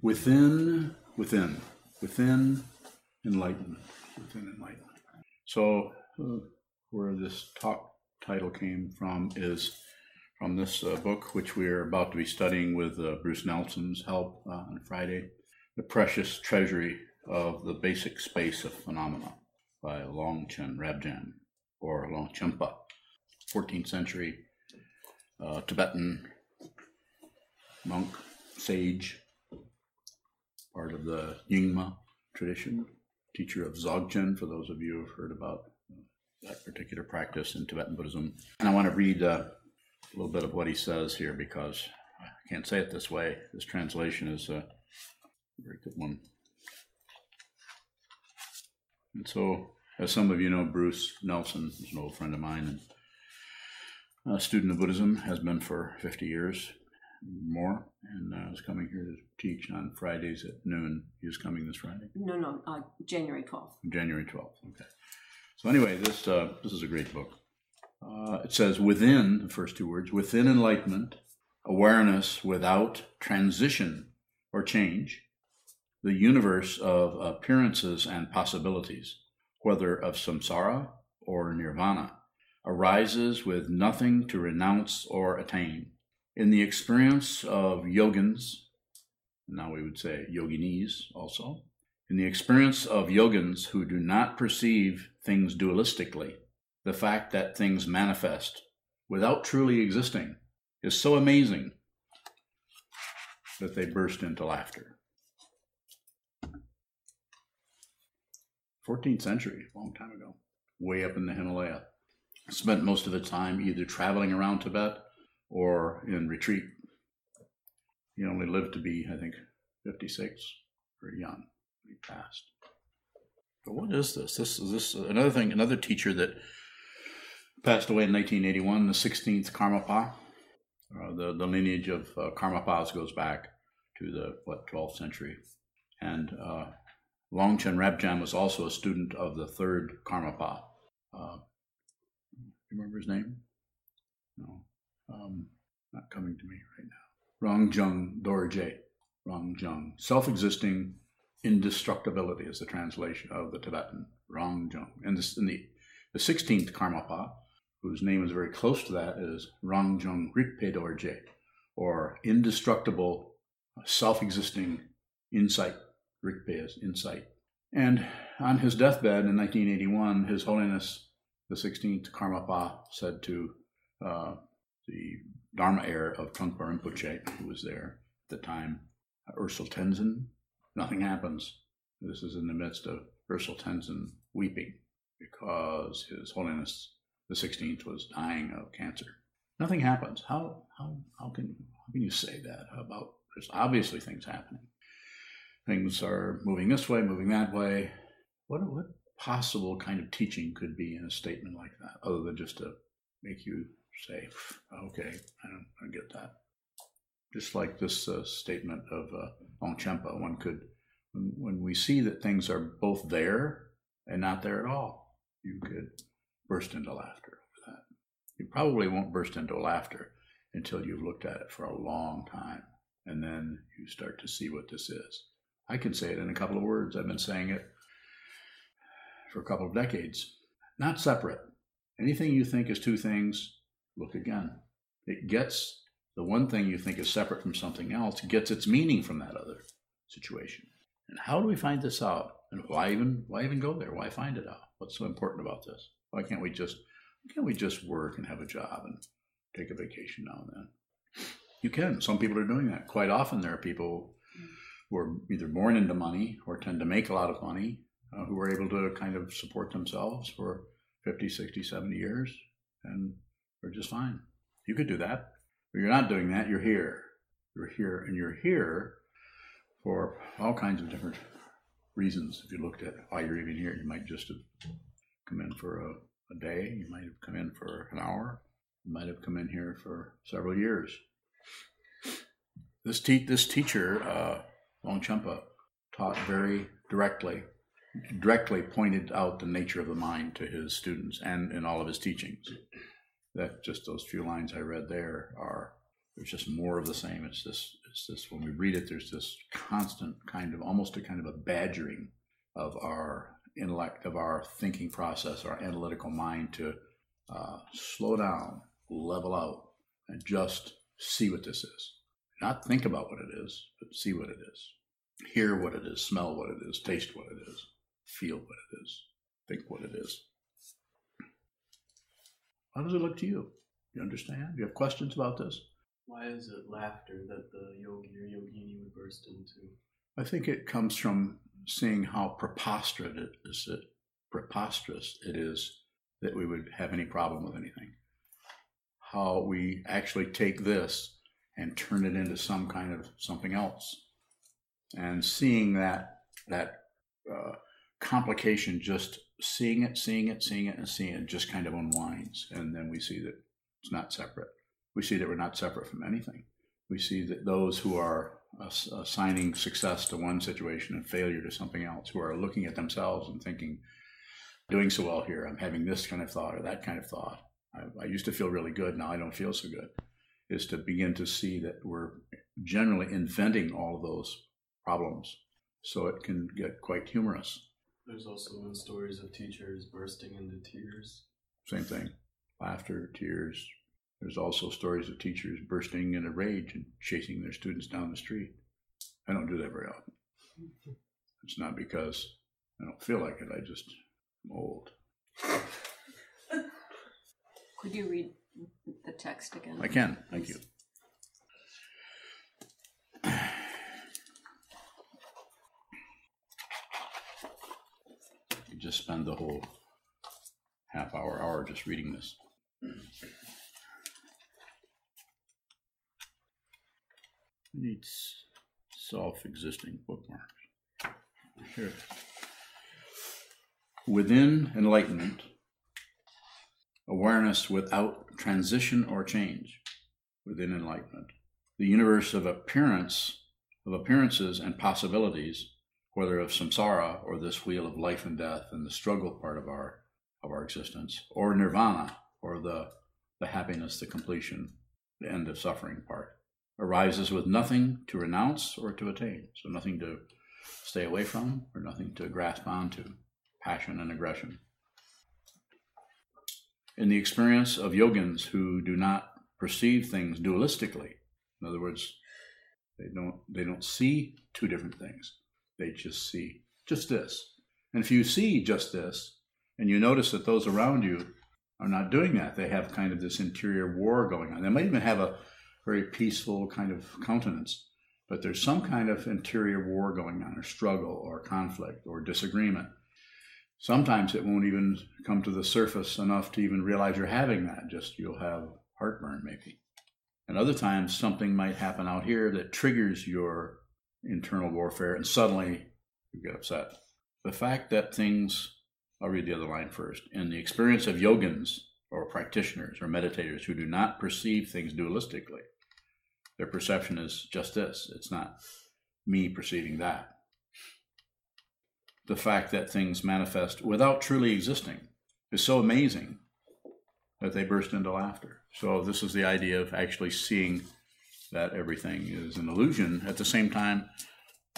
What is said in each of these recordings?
Within, within, within enlightenment, within enlightenment. So, uh, where this talk title came from is from this uh, book, which we're about to be studying with uh, Bruce Nelson's help uh, on Friday The Precious Treasury of the Basic Space of Phenomena by Longchen Rabjam or Longchenpa, 14th century uh, Tibetan monk, sage, part of the Nyingma tradition, teacher of Dzogchen, for those of you who have heard about that particular practice in Tibetan Buddhism. And I want to read uh, a little bit of what he says here because I can't say it this way. This translation is a very good one. And so, as some of you know, Bruce Nelson is an old friend of mine and a student of Buddhism, has been for 50 years more, and uh, is coming here to teach on Fridays at noon. He is coming this Friday? No, no, uh, January 12th. January 12th, okay. So, anyway, this, uh, this is a great book. Uh, it says, within, the first two words, within enlightenment, awareness without transition or change, the universe of appearances and possibilities, whether of samsara or nirvana, arises with nothing to renounce or attain. In the experience of yogins, now we would say yoginis also, in the experience of yogins who do not perceive things dualistically, the fact that things manifest without truly existing is so amazing that they burst into laughter. 14th century, long time ago, way up in the Himalaya. Spent most of the time either traveling around Tibet or in retreat. He only lived to be, I think, 56, very young. He passed. But what is this? This is this another thing, another teacher that passed away in 1981, the 16th Karmapa. Uh, the, the lineage of uh, Karmapas goes back to the, what, 12th century. And uh, Longchen Rabjam was also a student of the third Karmapa. Uh, you remember his name? No. Um, not coming to me right now. Rangjung Dorje. Rangjung. Self existing indestructibility is the translation of the Tibetan. Rangjung. And this, in the, the 16th Karmapa, whose name is very close to that, is Rangjung Rigpe Dorje, or indestructible, self existing insight Rigpe's insight. And on his deathbed in 1981, His Holiness the 16th Karmapa said to uh, the Dharma heir of Trungpa Rinpoche, who was there at the time, uh, Ösel Tendzin, nothing happens. This is in the midst of Ösel Tendzin weeping because His Holiness the 16th was dying of cancer. Nothing happens. How, how, how, can, how can you say that about there's obviously things happening? things are moving this way, moving that way. What, what possible kind of teaching could be in a statement like that, other than just to make you say, okay, I don't, I get that. Just like this uh, statement of uh, Longchenpa, one could, when, when we see that things are both there and not there at all, you could burst into laughter over that. You probably won't burst into laughter until you've looked at it for a long time, and then you start to see what this is. I can say it in a couple of words. I've been saying it for a couple of decades. Not separate. Anything you think is two things, look again. It gets the one thing you think is separate from something else gets its meaning from that other situation. And how do we find this out? And why even why even go there? Why find it out? What's so important about this? Why can't we just why can't we just work and have a job and take a vacation now and then? You can. Some people are doing that. Quite often there are people who are either born into money or tend to make a lot of money, uh, who are able to kind of support themselves for 50, 60, 70 years, and are just fine. You could do that, but you're not doing that. You're here. You're here, and you're here for all kinds of different reasons. If you looked at why you're even here, you might just have come in for a, a day, you might have come in for an hour, you might have come in here for several years. This, te- this teacher, uh, Longchenpa taught very directly, directly pointed out the nature of the mind to his students and in all of his teachings. That just those few lines I read there are there's just more of the same. It's it's It's this when we read it, there's this constant kind of almost a kind of a badgering of our intellect, of our thinking process, our analytical mind to uh, slow down, level out, and just see what this is. Not think about what it is, but see what it is. Hear what it is, smell what it is, taste what it is, feel what it is, think what it is. How does it look to you? You understand? You have questions about this? Why is it laughter that the yogi or yogini would burst into? I think it comes from seeing how preposterous it is, it, preposterous it is that we would have any problem with anything. How we actually take this and turn it into some kind of something else, and seeing that that uh, complication, just seeing it, seeing it, seeing it, and seeing it, just kind of unwinds, and then we see that it's not separate. We see that we're not separate from anything. We see that those who are assigning success to one situation and failure to something else, who are looking at themselves and thinking, doing so well here, I'm having this kind of thought or that kind of thought. I, I used to feel really good, now I don't feel so good. Is to begin to see that we're generally inventing all of those problems. So it can get quite humorous. There's also been stories of teachers bursting into tears. Same thing laughter, tears. There's also stories of teachers bursting in a rage and chasing their students down the street. I don't do that very often. It's not because I don't feel like it, I just am old. Could you read the text again? I can, thank you. Just spend the whole half hour, hour just reading this. Needs self-existing bookmarks. Here. Within enlightenment, awareness without transition or change. Within enlightenment, the universe of appearance, of appearances and possibilities, whether of samsara or this wheel of life and death and the struggle part of our of our existence, or nirvana, or the, the happiness, the completion, the end of suffering part, arises with nothing to renounce or to attain. So nothing to stay away from or nothing to grasp onto, passion and aggression. In the experience of yogins who do not perceive things dualistically, in other words, they don't they don't see two different things. They just see just this. And if you see just this, and you notice that those around you are not doing that. They have kind of this interior war going on. They might even have a very peaceful kind of countenance, but there's some kind of interior war going on, or struggle, or conflict, or disagreement. Sometimes it won't even come to the surface enough to even realize you're having that. Just you'll have heartburn, maybe. And other times, something might happen out here that triggers your internal warfare, and suddenly you get upset. The fact that things I'll read the other line first. In the experience of yogins or practitioners or meditators who do not perceive things dualistically, their perception is just this it's not me perceiving that. The fact that things manifest without truly existing is so amazing that they burst into laughter. So, this is the idea of actually seeing that everything is an illusion. At the same time,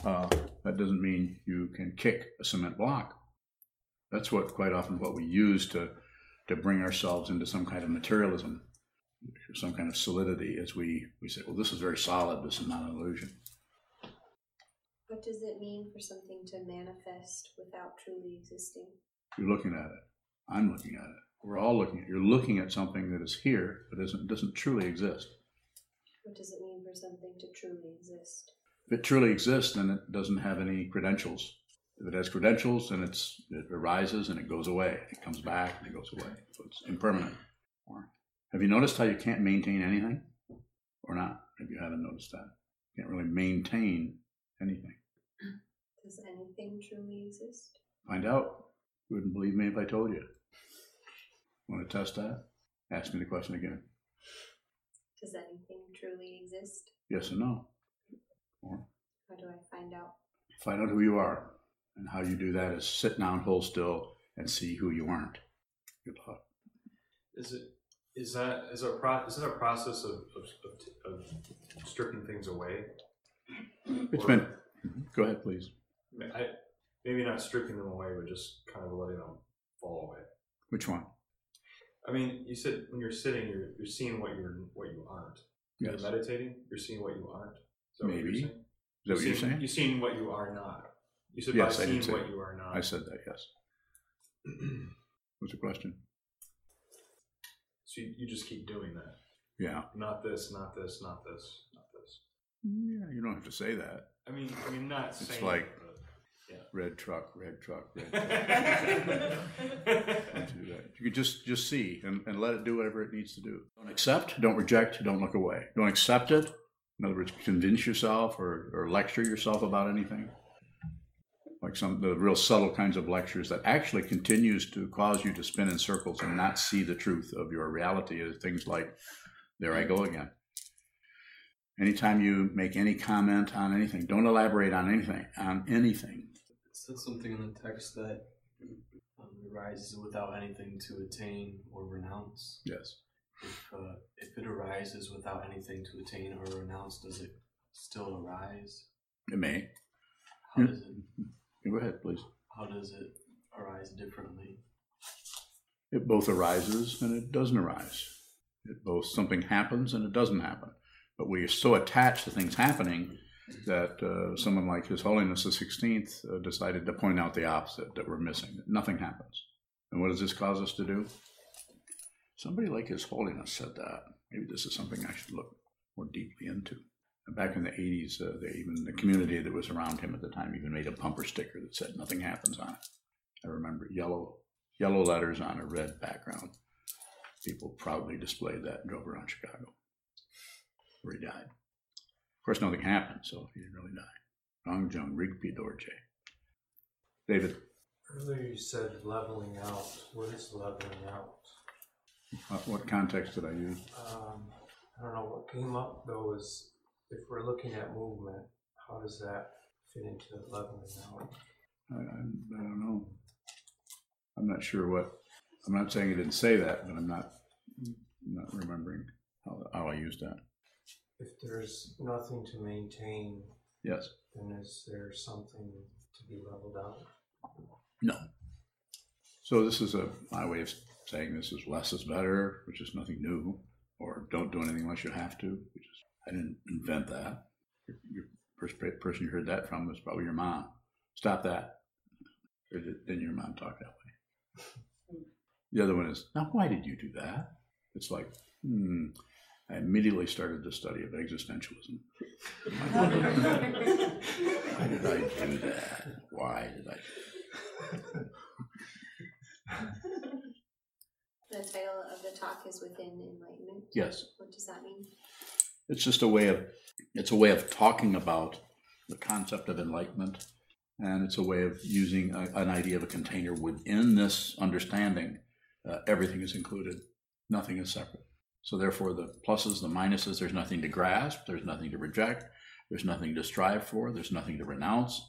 uh, that doesn't mean you can kick a cement block that's what quite often what we use to to bring ourselves into some kind of materialism, some kind of solidity as we, we say, well, this is very solid, this is not an illusion. What does it mean for something to manifest without truly existing? You're looking at it. I'm looking at it. We're all looking at it. You're looking at something that is here but doesn't doesn't truly exist. What does it mean for something to truly exist? If it truly exists, then it doesn't have any credentials. If it has credentials, then it's it arises and it goes away. It comes back and it goes away. So it's impermanent. Or have you noticed how you can't maintain anything? Or not? If you haven't noticed that. You can't really maintain anything. Does anything truly exist? Find out. You wouldn't believe me if I told you. Want to test that? Ask me the question again. Does anything truly exist? Yes or no? Or how do I find out? Find out who you are. And how you do that is sit down, hold still, and see who you aren't. Good luck. Is it is that is a pro, is it a process of, of, of, of stripping things away? It's Or- been. Mm-hmm. Go ahead, please. I, maybe not stripping them away, but just kind of letting them fall away. Which one? I mean, you said when you're sitting, you're you're seeing what you're what you aren't. When Yes. You're meditating. You're seeing what you aren't. Is you're Maybe. saying? Is that what you're seeing, saying? You're seeing what you are not. You said Yes, by I seeing what that. you are not. I said that. Yes. What's the question? so you, you just keep doing that. Yeah. Not this. Not this. Not this. Not this. Yeah. You don't have to say that. I mean, I mean, not It's saying. like- it, but- Red truck. Red truck. Red truck. Don't do that. You could just just see and, and let it do whatever it needs to do. Don't accept, don't reject, don't look away. Don't accept it. In other words, convince yourself or, or lecture yourself about anything. Like some the real subtle kinds of lectures that actually continues to cause you to spin in circles and not see the truth of your reality is things like, there I go again. Anytime you make any comment on anything, don't elaborate on anything, on anything. Said something in the text that um, arises without anything to attain or renounce. Yes. If uh, if it arises without anything to attain or renounce, does it still arise? It may. How does it Go ahead, please. how does it arise differently? It both arises and it doesn't arise. It both something happens and it doesn't happen. But we are so attached to things happening that uh, someone like His Holiness the Sixteenth uh, decided to point out the opposite that we're missing. That nothing happens. And what does this cause us to do? Somebody like His Holiness said that. Maybe this is something I should look more deeply into. And back in the '80s, uh, they even the community that was around him at the time even made a bumper sticker that said "Nothing happens" on it. I remember yellow yellow letters on a red background. People proudly displayed that and drove around Chicago, where he died. Of course, nothing happened, so he didn't really die. Rang Jung Rigpe Dorje. David, Earlier you said leveling out. What is leveling out? what, what context did I use? Um, I don't know what came up though is if we're looking at movement, how does that fit into leveling out? I, I, I don't know. I'm not sure what. I'm not saying I didn't say that, but I'm not not remembering how, how I used that. If there's nothing to maintain, Yes. then is there something to be leveled out? No. So this is a my way of saying this is less is better, which is nothing new, or don't do anything unless you have to. Which is I didn't invent that. Your, your first pe- person you heard that from was probably your mom. Stop that. Or did, didn't your mom talk that way? The other one is now. Why did you do that? It's like hmm. I immediately started the study of existentialism. Why did I do that? Why did I? The title of the talk is Within Enlightenment. Yes. What does that mean? It's just a way of it's a way of talking about the concept of enlightenment, and it's a way of using a, an idea of a container within this understanding. Uh, everything is included; nothing is separate. So, therefore, the pluses, the minuses. There's nothing to grasp. There's nothing to reject. There's nothing to strive for. There's nothing to renounce.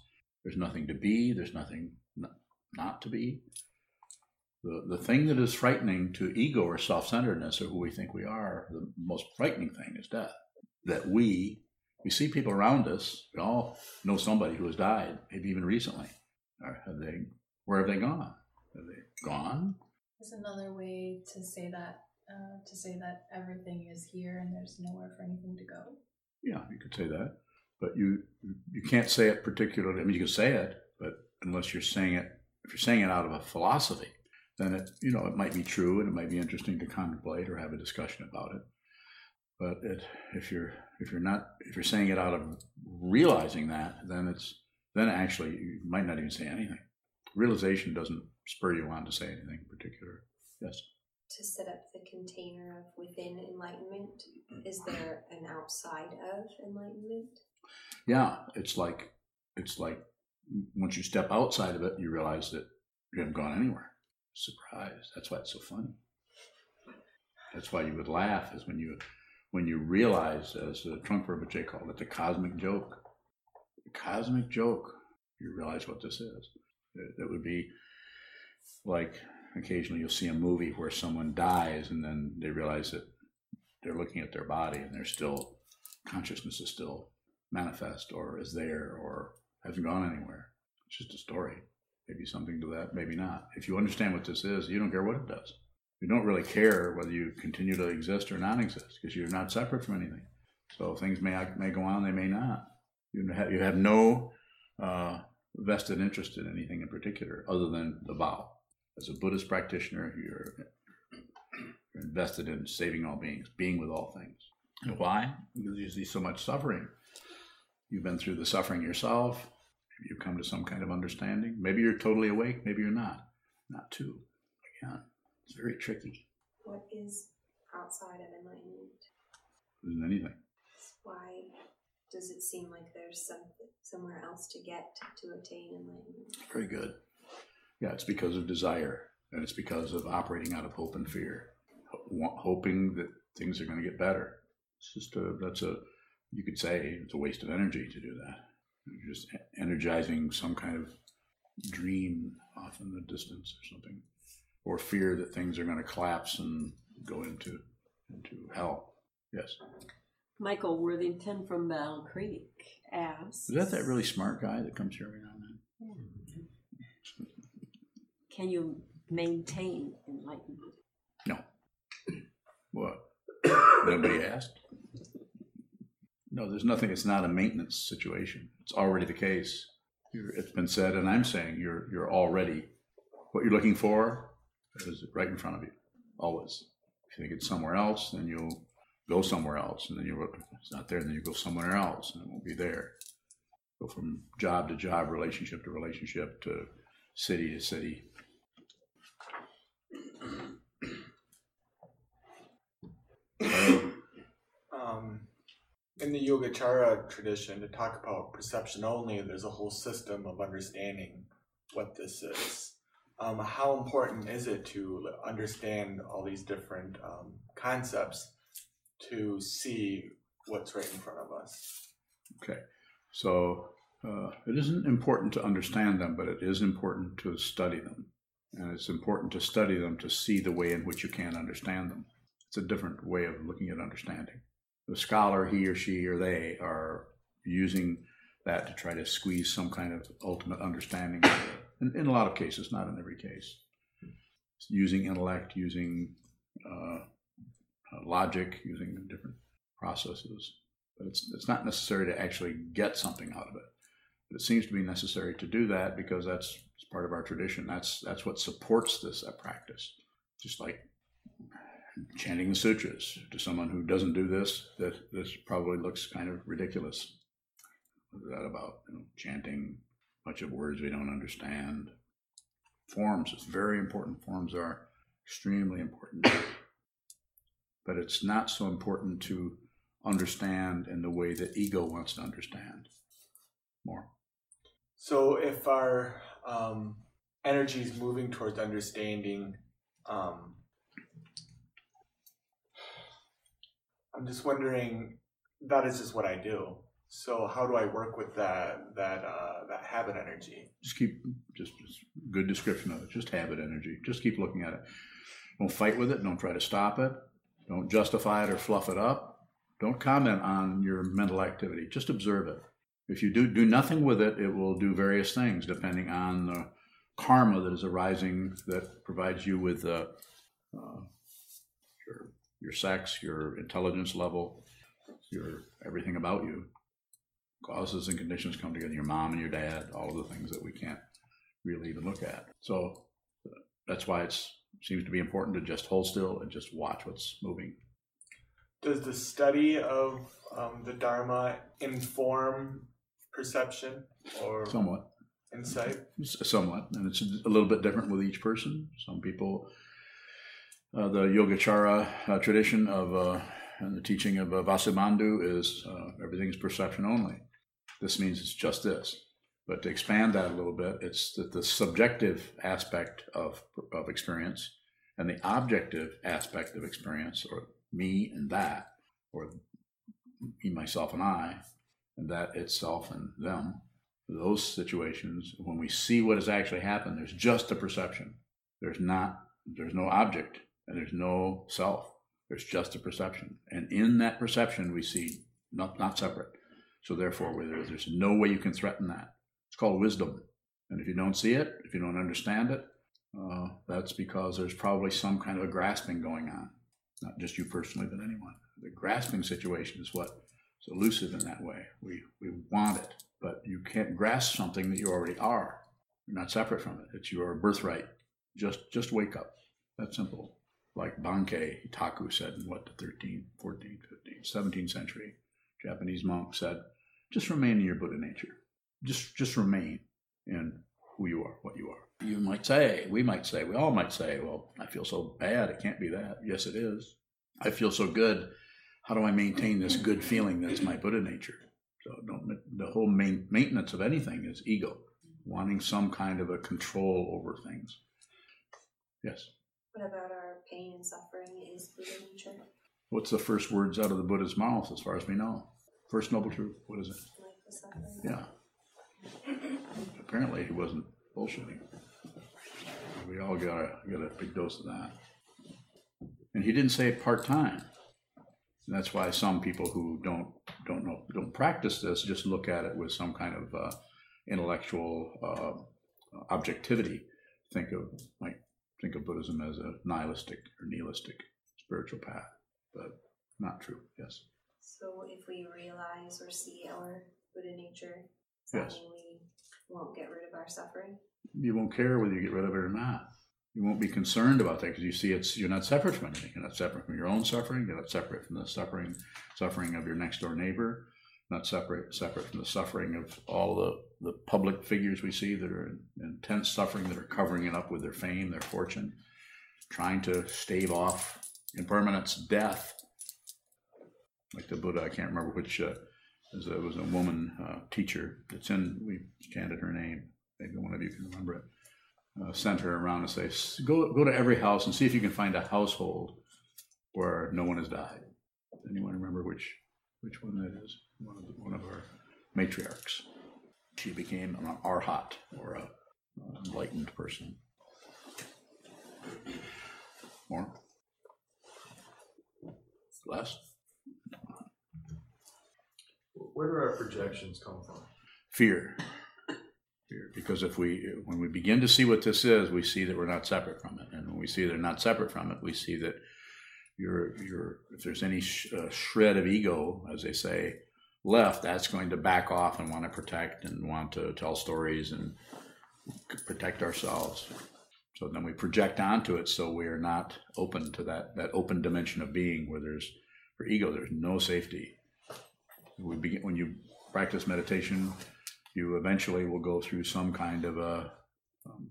There's nothing to be. There's nothing not to be. The, the thing that is frightening to ego or self centeredness or who we think we are, the most frightening thing is death that we we see people around us. We all know somebody who has died, maybe even recently. Or have they? Where have they gone? Have they gone? There's another way to say that, uh, to say that everything is here and there's nowhere for anything to go. Yeah, you could say that, but you you can't say it particularly. I mean, you can say it, but unless you're saying it, if you're saying it out of a philosophy, then it you know it might be true and it might be interesting to contemplate or have a discussion about it. But it, if you're if you're not if you're saying it out of realizing that, then it's then actually you might not even say anything. Realization doesn't spur you on to say anything particular. Yes. To set up the container of within enlightenment, is there an outside of enlightenment? Yeah, it's like it's like once you step outside of it, you realize that you haven't gone anywhere. Surprise! That's why it's so funny. That's why you would laugh is when you when you realize, as the Trungpa Rinpoche called it, the cosmic joke. The cosmic joke. You realize what this is. It would be like occasionally you'll see a movie where someone dies and then they realize that they're looking at their body and they're still consciousness is still manifest or is there or hasn't gone anywhere. It's just a story. Maybe something to that, maybe not. If you understand what this is, you don't care what it does. You don't really care whether you continue to exist or not exist because you're not separate from anything. So things may may go on, they may not. You have, you have no uh, vested interest in anything in particular other than the vow. As a Buddhist practitioner, you're, you're invested in saving all beings, being with all things. And why? Because you see so much suffering. You've been through the suffering yourself. Maybe you've come to some kind of understanding. Maybe you're totally awake. Maybe you're not. Not too. Again, it's very tricky. What is outside of enlightenment? Isn't anything. Why does it seem like there's some somewhere else to get to attain enlightenment? Very good. Yeah, it's because of desire, and it's because of operating out of hope and fear, Ho- hoping that things are going to get better. It's just a that's a you could say it's a waste of energy to do that. You're just e- energizing some kind of dream off in the distance or something, or fear that things are going to collapse and go into into hell. Yes, Michael Worthington from Battle Creek asks is that that really smart guy that comes here every now and then? Hmm. Can you maintain enlightenment? No. What? Nobody asked? No, there's nothing. It's not a maintenance situation. It's already the case. You're, it's been said, and I'm saying you're you're already what you're looking for is right in front of you, always. If you think it's somewhere else, then you'll go somewhere else, and then you it's not there, and then you go somewhere else, and it won't be there. Go from job to job, relationship to relationship, to city to city. um, in the Yogacara tradition, to talk about perception only, there's a whole system of understanding what this is. Um, how important is it to understand all these different um, concepts to see what's right in front of us? Okay, so uh, it isn't important to understand them, but it is important to study them. And it's important to study them to see the way in which you can understand them. It's a different way of looking at understanding. The scholar, he or she or they, are using that to try to squeeze some kind of ultimate understanding. In, in a lot of cases, not in every case. Using intellect, using uh, uh, logic, using different processes. But it's, it's not necessary to actually get something out of it. But it seems to be necessary to do that because that's it's part of our tradition. That's that's what supports this practice. Just like chanting the sutras to someone who doesn't do this, that this probably looks kind of ridiculous. What is that about? You know, chanting a bunch of words we don't understand. Forms, it's very important. Forms are extremely important. But it's not so important to understand in the way that ego wants to understand more. So, if our um, energy is moving towards understanding, um, I'm just wondering. That is just what I do. So, how do I work with that that uh, that habit energy? Just keep just, just good description of it. Just habit energy. Just keep looking at it. Don't fight with it. Don't try to stop it. Don't justify it or fluff it up. Don't comment on your mental activity. Just observe it. If you do do nothing with it, it will do various things depending on the karma that is arising that provides you with uh, uh, your sex, your intelligence level, your everything about you. Causes and conditions come together. Your mom and your dad, all of the things that we can't really even look at. So that's why it seems to be important to just hold still and just watch what's moving. Does the study of um, the Dharma inform perception or Somewhat. insight? somewhat, and it's a little bit different with each person. Some people, uh, the Yogacara uh, tradition of uh, and the teaching of uh, Vasubandhu is uh, everything is perception only. This means it's just this. But to expand that a little bit, it's that the subjective aspect of of experience and the objective aspect of experience, or me and that, or me, myself, and I, and that itself and them, those situations, when we see what has actually happened, there's just a perception. There's not, there's no object, and there's no self. There's just a perception. And in that perception, we see not, not separate. So therefore, there- there's no way you can threaten that. It's called wisdom. And if you don't see it, if you don't understand it, uh, that's because there's probably some kind of a grasping going on. Not just you personally, but anyone. The grasping situation is what is elusive in that way. We, we want it, but you can't grasp something that you already are. You're not separate from it. It's your birthright. Just just wake up. That's simple. Like Bankei Yotaku said in what, the 13th, 14th, 15th, 17th century, Japanese monk said, just remain in your Buddha nature. Just just remain in who you are, what you are. You might say, we might say, we all might say, well, I feel so bad, it can't be that. Yes, it is. I feel so good. How do I maintain this good feeling that's my Buddha nature? So don't, the whole main, maintenance of anything is ego, wanting some kind of a control over things. Yes. What about our pain and suffering is Buddha nature? What's the first words out of the Buddha's mouth, as far as we know? First noble truth. What is it? Life is suffering. Yeah. Apparently, he wasn't bullshitting. We all got a got a big dose of that. And he didn't say it part time. That's why some people who don't don't know don't practice this just look at it with some kind of uh, intellectual uh, objectivity. Think of like think of Buddhism as a nihilistic or nihilistic spiritual path, but not true. Yes. So if we realize or see our Buddha nature, Yes. we won't get rid of our suffering? you won't care whether you get rid of it or not. You won't be concerned about that because you see it's you're not separate from anything. You're not separate from your own suffering. You're not separate from the suffering suffering of your next door neighbor. Not separate separate from the suffering of all the the public figures we see that are in intense suffering that are covering it up with their fame, their fortune, trying to stave off impermanence, death. Like the Buddha, I can't remember which. Uh, was a, was a woman uh, teacher. It's in we chanted her name. Maybe one of you can remember it. Uh, sent her around and say, go go to every house and see if you can find a household where no one has died. Anyone remember which which one that is? One of the, one of our matriarchs. She became an arhat or a enlightened person. More. Less. Where do our projections come from? fear fear because if we when we begin to see what this is we see that we're not separate from it and when we see they're not separate from it we see that you're you're if there's any sh- uh, shred of ego as they say left that's going to back off and want to protect and want to tell stories and protect ourselves. So then we project onto it so we are not open to that that open dimension of being where there's for ego there's no safety. We begin when you practice meditation you eventually will go through some kind of a um,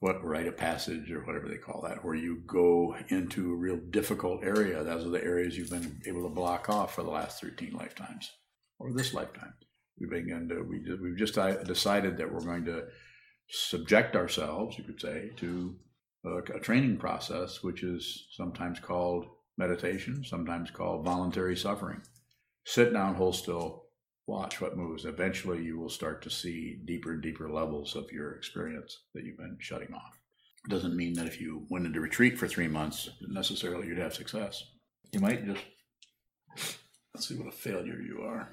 what rite of passage or whatever they call that, where you go into a real difficult area. Those are the areas you've been able to block off for the last 13 lifetimes or this lifetime. We begin to, we, we've just uh, decided that we're going to subject ourselves, you could say, to a, a training process, which is sometimes called meditation, sometimes called voluntary suffering. Sit down, hold still, watch what moves. Eventually, you will start to see deeper and deeper levels of your experience that you've been shutting off. It doesn't mean that if you went into retreat for three months, necessarily you'd have success. You might just let's see what a failure you are,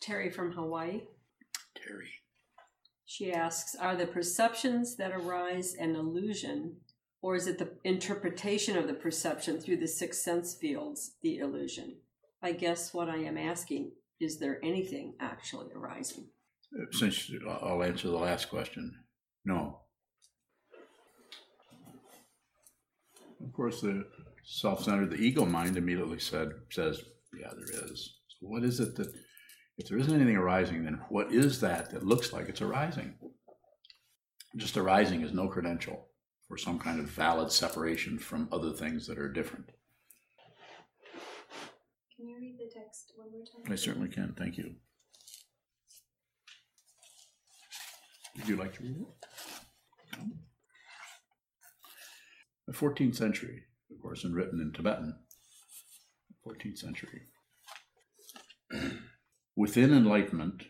Terry from Hawaii. Terry. She asks Are the perceptions that arise an illusion, or is it the interpretation of the perception through the six sense fields the illusion? I guess what I am asking is there anything actually arising? Since I'll answer the last question, no. Of course, the self-centered, the ego mind immediately said says, "Yeah, there is." So what is it that, if there isn't anything arising, then what is that that looks like it's arising? Just arising is no credential for some kind of valid separation from other things that are different. Can you read the text one more time? I certainly can. Thank you. Would you like to read it? The 14th century, of course, and written in Tibetan. 14th century. Within enlightenment,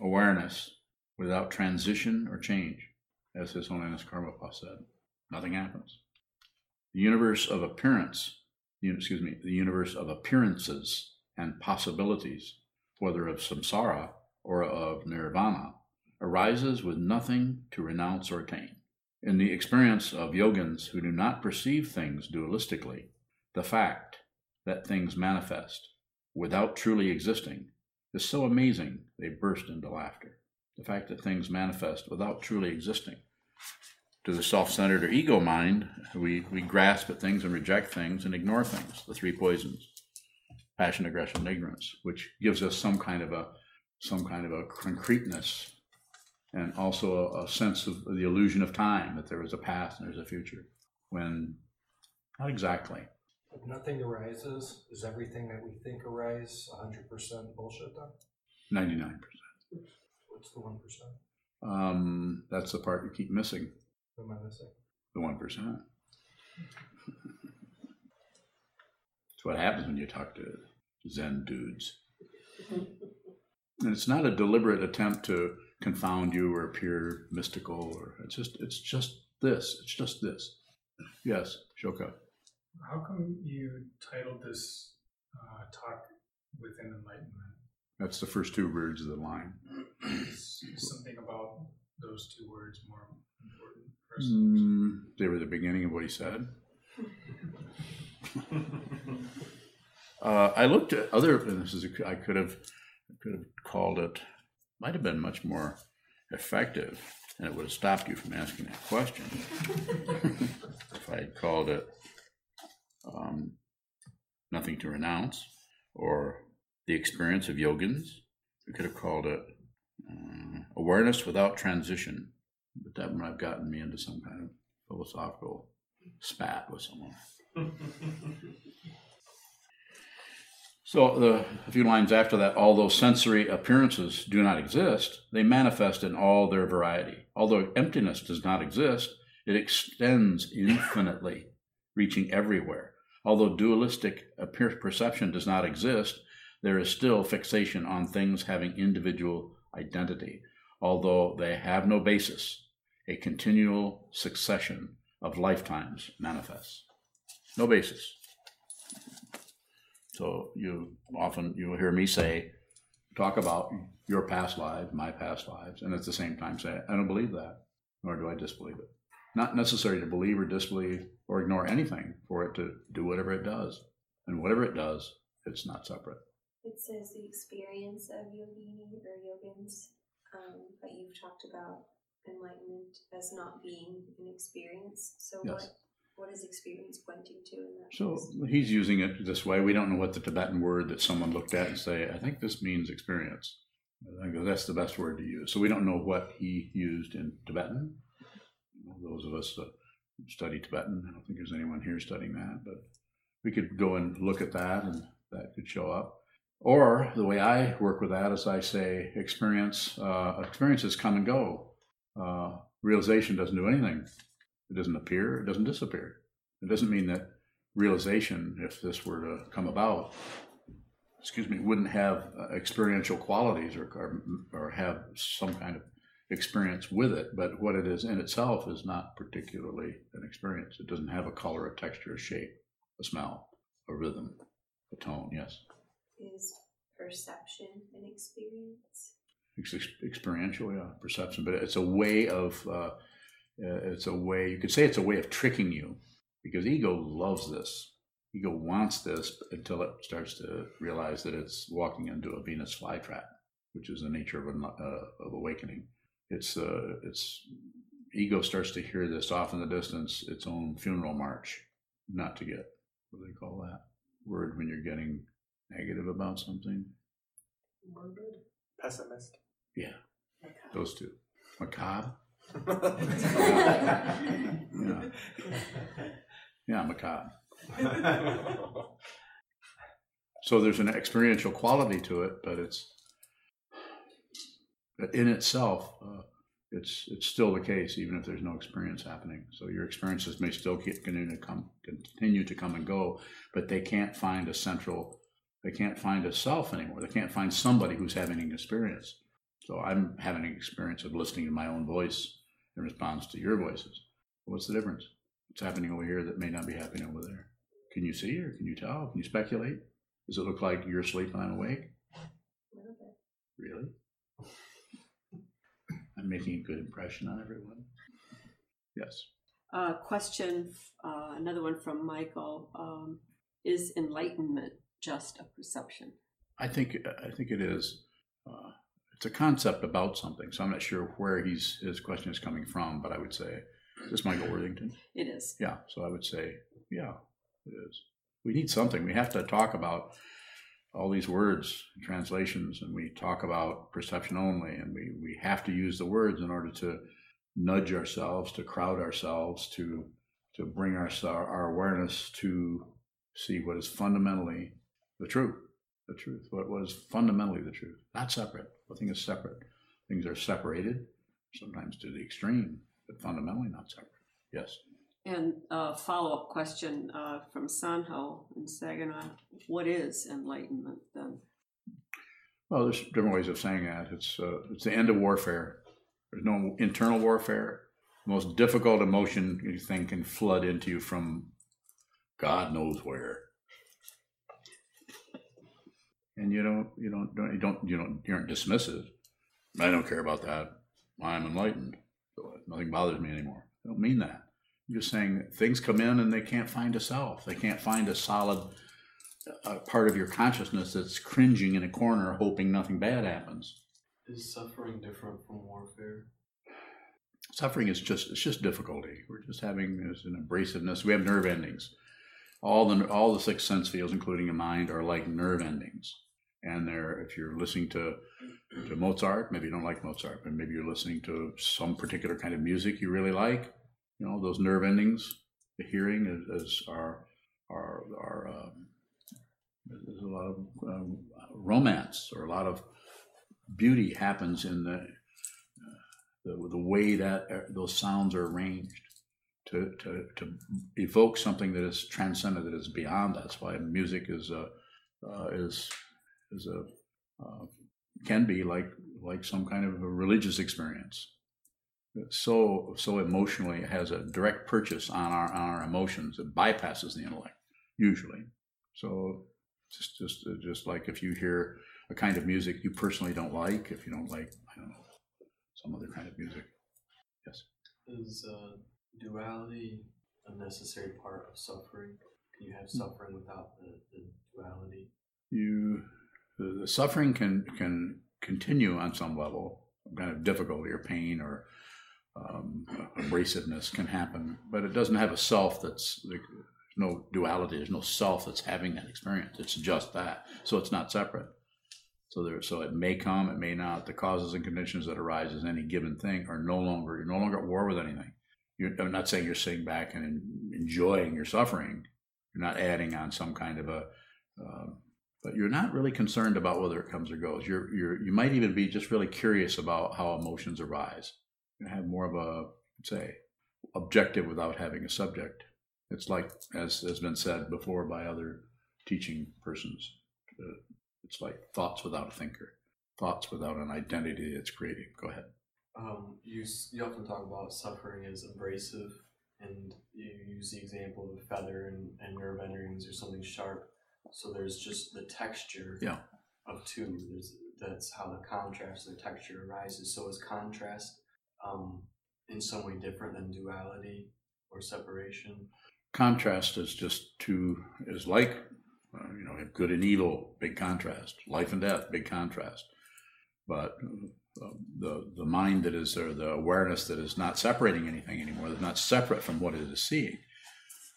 awareness, without transition or change, as His Holiness Karmapa said, nothing happens. The universe of appearance, excuse me, the universe of appearances and possibilities whether of samsara or of nirvana, arises with nothing to renounce or attain. In the experience of yogins who do not perceive things dualistically, the fact that things manifest without truly existing is so amazing they burst into laughter. The fact that things manifest without truly existing. To the self centered or ego mind, we, we grasp at things and reject things and ignore things, the three poisons passion, aggression, and ignorance, which gives us some kind of a some kind of a concreteness and also a, a sense of the illusion of time that there is a past and there's a future. When not exactly. If nothing arises, is everything that we think arise 100% bullshit then? Ninety nine percent. What's the 1%? Um, that's the part you keep missing. What am I missing? The one percent. It's what happens when you talk to Zen dudes. And it's not a deliberate attempt to confound you or appear mystical or it's just it's just this. It's just this. Yes, Shoka. How come you titled this uh, talk within enlightenment? That's the first two words of the line. Is something about those two words more important? Mm, they were the beginning of what he said. Uh, I looked at other, and this is, a, I could have, could have called it, might have been much more effective, and it would have stopped you from asking that question. if I had called it um, nothing to renounce, or the experience of yogins, we could have called it uh, awareness without transition. But that might have gotten me into some kind of philosophical spat with someone. So the a few lines after that, although sensory appearances do not exist, they manifest in all their variety. Although emptiness does not exist, it extends infinitely, reaching everywhere. Although dualistic perception does not exist, there is still fixation on things having individual identity. Although they have no basis, a continual succession of lifetimes manifests. No basis. So you often you'll hear me say, talk about your past lives, my past lives, and at the same time say, I don't believe that, nor do I disbelieve it. Not necessary to believe or disbelieve or ignore anything for it to do whatever it does. And whatever it does, it's not separate. It says the experience of yogini or yogins, um, you've talked about enlightenment as not being an experience. So Yes. what what is experience pointing to in that? So case? he's using it this way. We don't know what the Tibetan word that someone looked at and say, I think this means experience. I go, that's the best word to use. So we don't know what he used in Tibetan. Those of us that study Tibetan, I don't think there's anyone here studying that, but we could go and look at that and that could show up. Or the way I work with that is I say experience, uh, experiences come and go. Uh, realization doesn't do anything. It doesn't appear, it doesn't disappear. It doesn't mean that realization, if this were to come about, excuse me, wouldn't have uh, experiential qualities or, or, or have some kind of experience with it. But what it is in itself is not particularly an experience. It doesn't have a color, a texture, a shape, a smell, a rhythm, a tone. Yes, is perception an experience? Ex- ex- experiential, yeah, perception. But it's a way of, uh, uh, it's a way. You could say it's a way of tricking you, because ego loves this. Ego wants this until it starts to realize that it's walking into a Venus flytrap, which is the nature of, uh, of awakening. It's uh, it's ego starts to hear this off in the distance, its own funeral march, not to get what do they call that word when you're getting negative about something. morbid Pessimist. Yeah, those two, macabre. yeah. Yeah, macabre. So there's an experiential quality to it, but it's but in itself, uh, it's it's still the case, even if there's no experience happening. So your experiences may still keep, continue to come continue to come and go, but they can't find a central. They can't find a self anymore. They can't find somebody who's having an experience. So I'm having an experience of listening to my own voice in response to your voices. What's the difference? What's happening over here that may not be happening over there? Can you see or can you tell? Can you speculate? Does it look like you're asleep and I'm awake? Really? I'm making a good impression on everyone. Yes. Uh, question, uh, another one from Michael. Um, is enlightenment just a perception? I think I think it is. Uh, it's a concept about something, so I'm not sure where he's his question is coming from, but I would say, is this Michael Worthington? It is. Yeah, so I would say, yeah, it is. We need something. We have to talk about all these words, translations, and we talk about perception only, and we, we have to use the words in order to nudge ourselves, to crowd ourselves, to to bring our our awareness to see what is fundamentally the truth, the truth, what was fundamentally the truth, not separate. Nothing is separate. Things are separated, sometimes to the extreme, but fundamentally not separate. Yes. And a follow up question uh, from Sanho in Saginaw What is enlightenment then? Well, there's different ways of saying that. It's, uh, it's the end of warfare. There's no internal warfare. The most difficult emotion you think can flood into you from God knows where. And you don't, you don't, don't you don't, you don't, you aren't dismissive. I don't care about that. I'm enlightened. Nothing bothers me anymore. I don't mean that. I'm just saying things come in and they can't find a self. They can't find a solid uh, part of your consciousness that's cringing in a corner, hoping nothing bad happens. Is suffering different from warfare? Suffering is just it's just difficulty. We're just having this an abrasiveness. We have nerve endings all the all the six sense fields, including the mind, are like nerve endings. And they're if you're listening to to Mozart, maybe you don't like Mozart, but maybe you're listening to some particular kind of music you really like. You know those nerve endings. The hearing is, is are are are um, there's a lot of um, romance or a lot of beauty happens in the uh, the, the way that uh, those sounds are arranged to, to, to evoke something that is transcendent, that is beyond. That's why music is a uh, is is a uh, can be like like some kind of a religious experience. so so emotionally, it has a direct purchase on our on our emotions. It bypasses the intellect usually. So just just just like if you hear a kind of music you personally don't like, if you don't like I don't know some other kind of music. Yes. Is uh, duality a necessary part of suffering? Can you have hmm. suffering without the, the duality? You, the, suffering can can continue on some level, kind of difficulty or pain or um, abrasiveness can happen, but it doesn't have a self that's like, no duality. There's no self that's having that experience. It's just that. So it's not separate. So there, so it may come, it may not. The causes and conditions that arise as any given thing are no longer you're no longer at war with anything. You're, I'm not saying you're sitting back and enjoying your suffering. You're not adding on some kind of a, uh, but you're not really concerned about whether it comes or goes. You're, you're, you might even be just really curious about how emotions arise. You have more of a, say, objective without having a subject. It's like, as has been said before by other teaching persons, uh, it's like thoughts without a thinker, thoughts without an identity that's creating. Go ahead. Um, you you often talk about suffering as abrasive, and you use the example of a feather and, and nerve endings or something sharp. So there's just the texture yeah. of two. There's, that's how the contrast, the texture arises. So is contrast um, in some way different than duality or separation? Contrast is just two is like uh, you know good and evil, big contrast. Life and death, big contrast. But the the mind that is or the awareness that is not separating anything anymore, that's not separate from what it is seeing,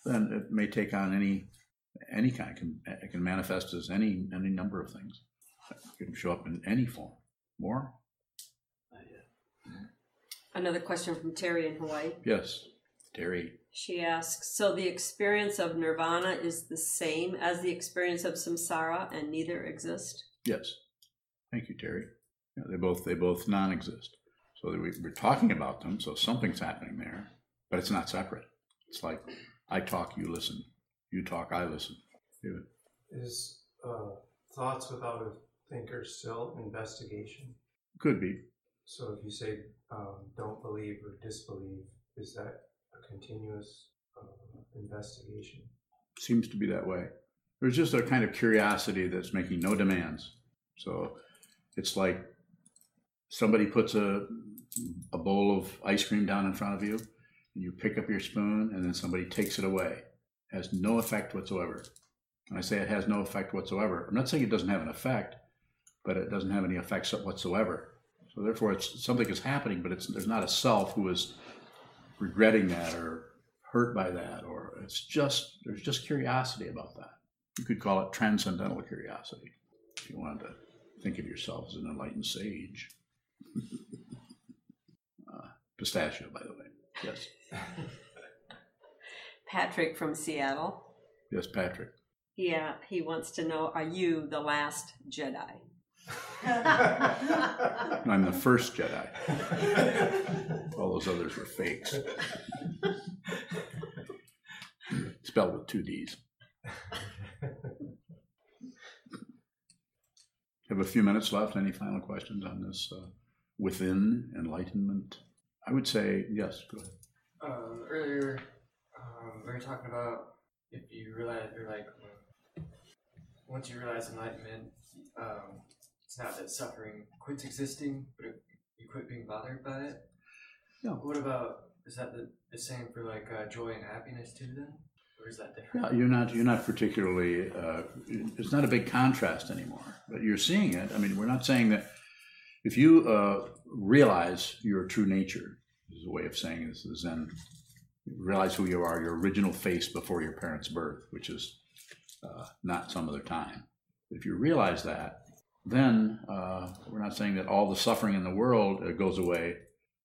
then it may take on any any kind. Can, it can manifest as any any number of things. It can show up in any form. More. Another question from Terry in Hawaii. Yes, Terry. She asks, so the experience of nirvana is the same as the experience of samsara and neither exist? Yes. Thank you, Terry. You know, they both they both non-exist. So we, we're talking about them. So something's happening there, but it's not separate. It's like I talk, you listen. You talk, I listen. David. Is uh, thoughts without a thinker still investigation? Could be. So if you say um, don't believe or disbelieve, is that a continuous uh, investigation? Seems to be that way. There's just a kind of curiosity that's making no demands. So it's like somebody puts a, a bowl of ice cream down in front of you, and you pick up your spoon, and then somebody takes it away. Has no effect whatsoever. When I say it has no effect whatsoever, I'm not saying it doesn't have an effect, but it doesn't have any effects whatsoever. So therefore, it's something is happening, but it's there's not a self who is regretting that or hurt by that, or it's just there's just curiosity about that. You could call it transcendental curiosity if you wanted to think of yourself as an enlightened sage. uh, pistachio, by the way. Yes. Patrick from Seattle. Yes, Patrick. Yeah, he wants to know Are you the last Jedi? I'm the first Jedi. All those others were fakes. Spelled with two D's. Have a few minutes left. Any final questions on this uh, within enlightenment? I would say yes. Go ahead. Um, earlier, um, we were talking about if you realize, you're like, once you realize enlightenment, um, it's not that suffering quits existing, but it, you quit being bothered by it. No. What about is that the, the same for like uh, joy and happiness too? Then, or is that different? Yeah, you're not. You're not particularly. Uh, it's not a big contrast anymore. But you're seeing it. I mean, we're not saying that. If you uh, realize your true nature, is a way of saying this. Is then realize who you are, your original face before your parents' birth, which is uh, not some other time. If you realize that, then uh, we're not saying that all the suffering in the world uh, goes away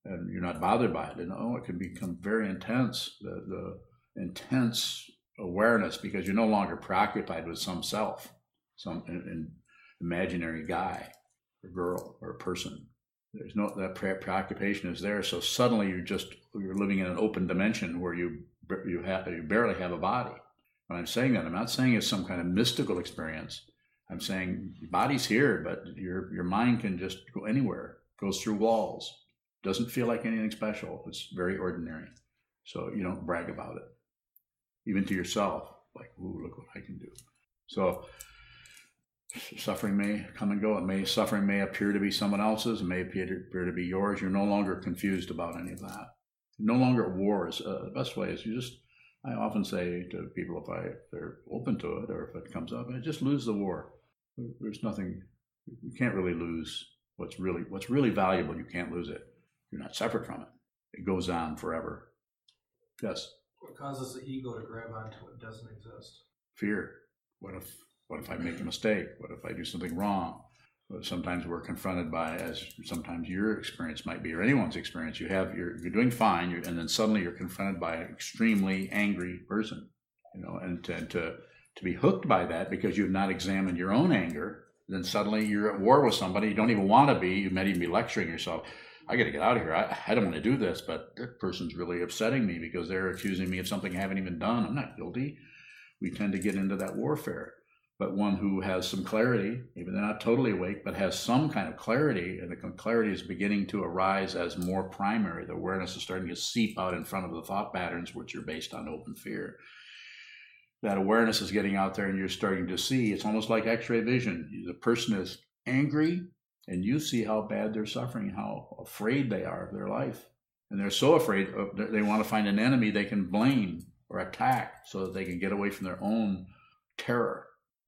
and you're not bothered by it. And oh, it can become very intense. The, the intense awareness because you're no longer preoccupied with some self, some an, imaginary guy or girl or person. There's no that pre- preoccupation is there. So suddenly you're just you're living in an open dimension where you you have you barely have a body. When I'm saying that, I'm not saying it's some kind of mystical experience. I'm saying your body's here, but your your mind can just go anywhere, goes through walls, doesn't feel like anything special. It's very ordinary. So you don't brag about it, even to yourself. Like, ooh, look what I can do. So suffering may come and go. It may suffering may appear to be someone else's. It may appear to, appear to be yours. You're no longer confused about any of that. You're no longer at wars. Uh, the best way is you just. I often say to people if I if they're open to it or if it comes up, just lose the war. There's nothing. You can't really lose what's really what's really valuable. You can't lose it. You're not separate from it. It goes on forever. Yes. What causes the ego to grab onto what doesn't exist? Fear. What if what if I make a mistake? What if I do something wrong? Sometimes we're confronted by, as sometimes your experience might be, or anyone's experience. You have you're, you're doing fine, you're, and then suddenly you're confronted by an extremely angry person, you know, and to, and to to be hooked by that because you've not examined your own anger. Then suddenly you're at war with somebody you don't even want to be. You might even be lecturing yourself. I got to get out of here. I, I don't want to do this, but that person's really upsetting me because they're accusing me of something I haven't even done. I'm not guilty. We tend to get into that warfare but one who has some clarity, even they're not totally awake, but has some kind of clarity, and the clarity is beginning to arise as more primary. The awareness is starting to seep out in front of the thought patterns, which are based on open fear. That awareness is getting out there, and you're starting to see. It's almost like X-ray vision. The person is angry, and you see how bad they're suffering, how afraid they are of their life, and they're so afraid of, they want to find an enemy they can blame or attack, so that they can get away from their own terror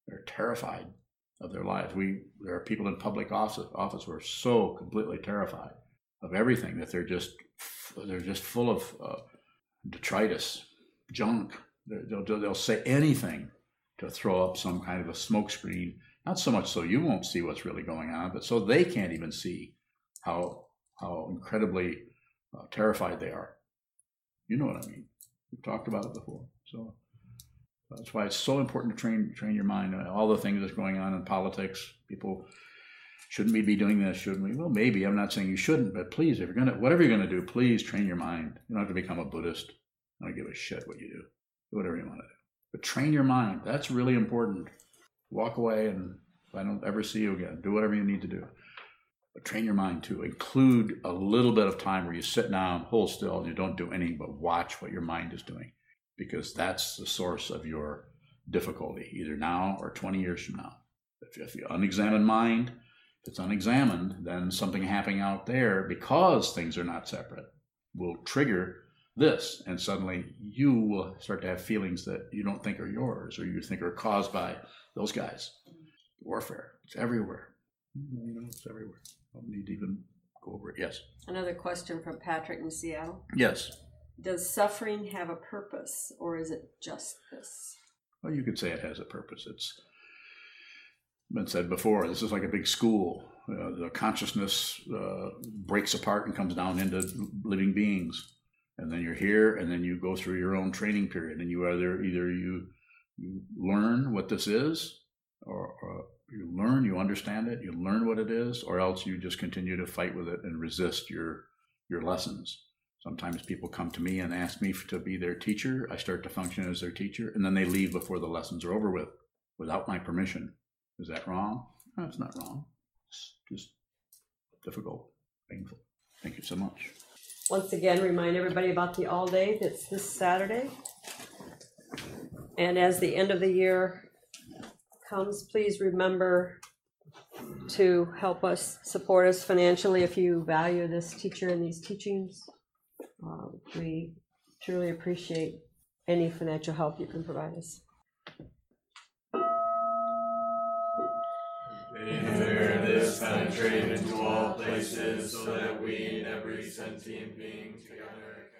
they're terrified of their lives. We there are people in public office office who are so completely terrified of everything that they're just they're just full of uh, detritus, junk. They'll, they'll, say anything to throw up some kind of a smokescreen. Not so much so you won't see what's really going on, but so they can't even see how how incredibly uh, terrified they are. You know what I mean? We've talked about it before. So that's why it's so important to train train your mind. Uh, all the things that's going on in politics, people shouldn't we be doing this? Shouldn't we? Well, maybe. I'm not saying you shouldn't, but please, if you're gonna, whatever you're gonna do, please train your mind. You don't have to become a Buddhist. I don't give a shit what you do. Do whatever you want to do, but train your mind. That's really important. Walk away, and if I don't ever see you again, do whatever you need to do. But train your mind to include a little bit of time where you sit down, hold still, and you don't do anything but watch what your mind is doing because that's the source of your difficulty, either now or 20 years from now. If you have the unexamined mind, If it's unexamined, then something happening out there because things are not separate will trigger this, and suddenly you will start to have feelings that you don't think are yours or you think are caused by those guys. Warfare. It's everywhere. Mm-hmm, you know, it's everywhere. I don't need to even go over it. Yes. Another question from Patrick in Seattle. Yes. Does suffering have a purpose, or is it just this? Well, you could say it has a purpose. It's been said before. This is like a big school. Uh, the consciousness uh, breaks apart and comes down into living beings, and then you're here, and then you go through your own training period, and you either either you you learn what this is, or, or you learn, you understand it, you learn what it is, or else you just continue to fight with it and resist your your lessons. Sometimes people come to me and ask me to be their teacher. I start to function as their teacher, and then they leave before the lessons are over with without my permission. Is that wrong? No, it's not wrong. It's just difficult, painful. Thank you so much. Once again, remind everybody about the all day that's this Saturday. And as the end of the year comes, please remember to help us, support us financially if you value this teacher and these teachings. Uh, we truly appreciate any financial help you can provide us. This penetrate into all places, so that we and every sentient being together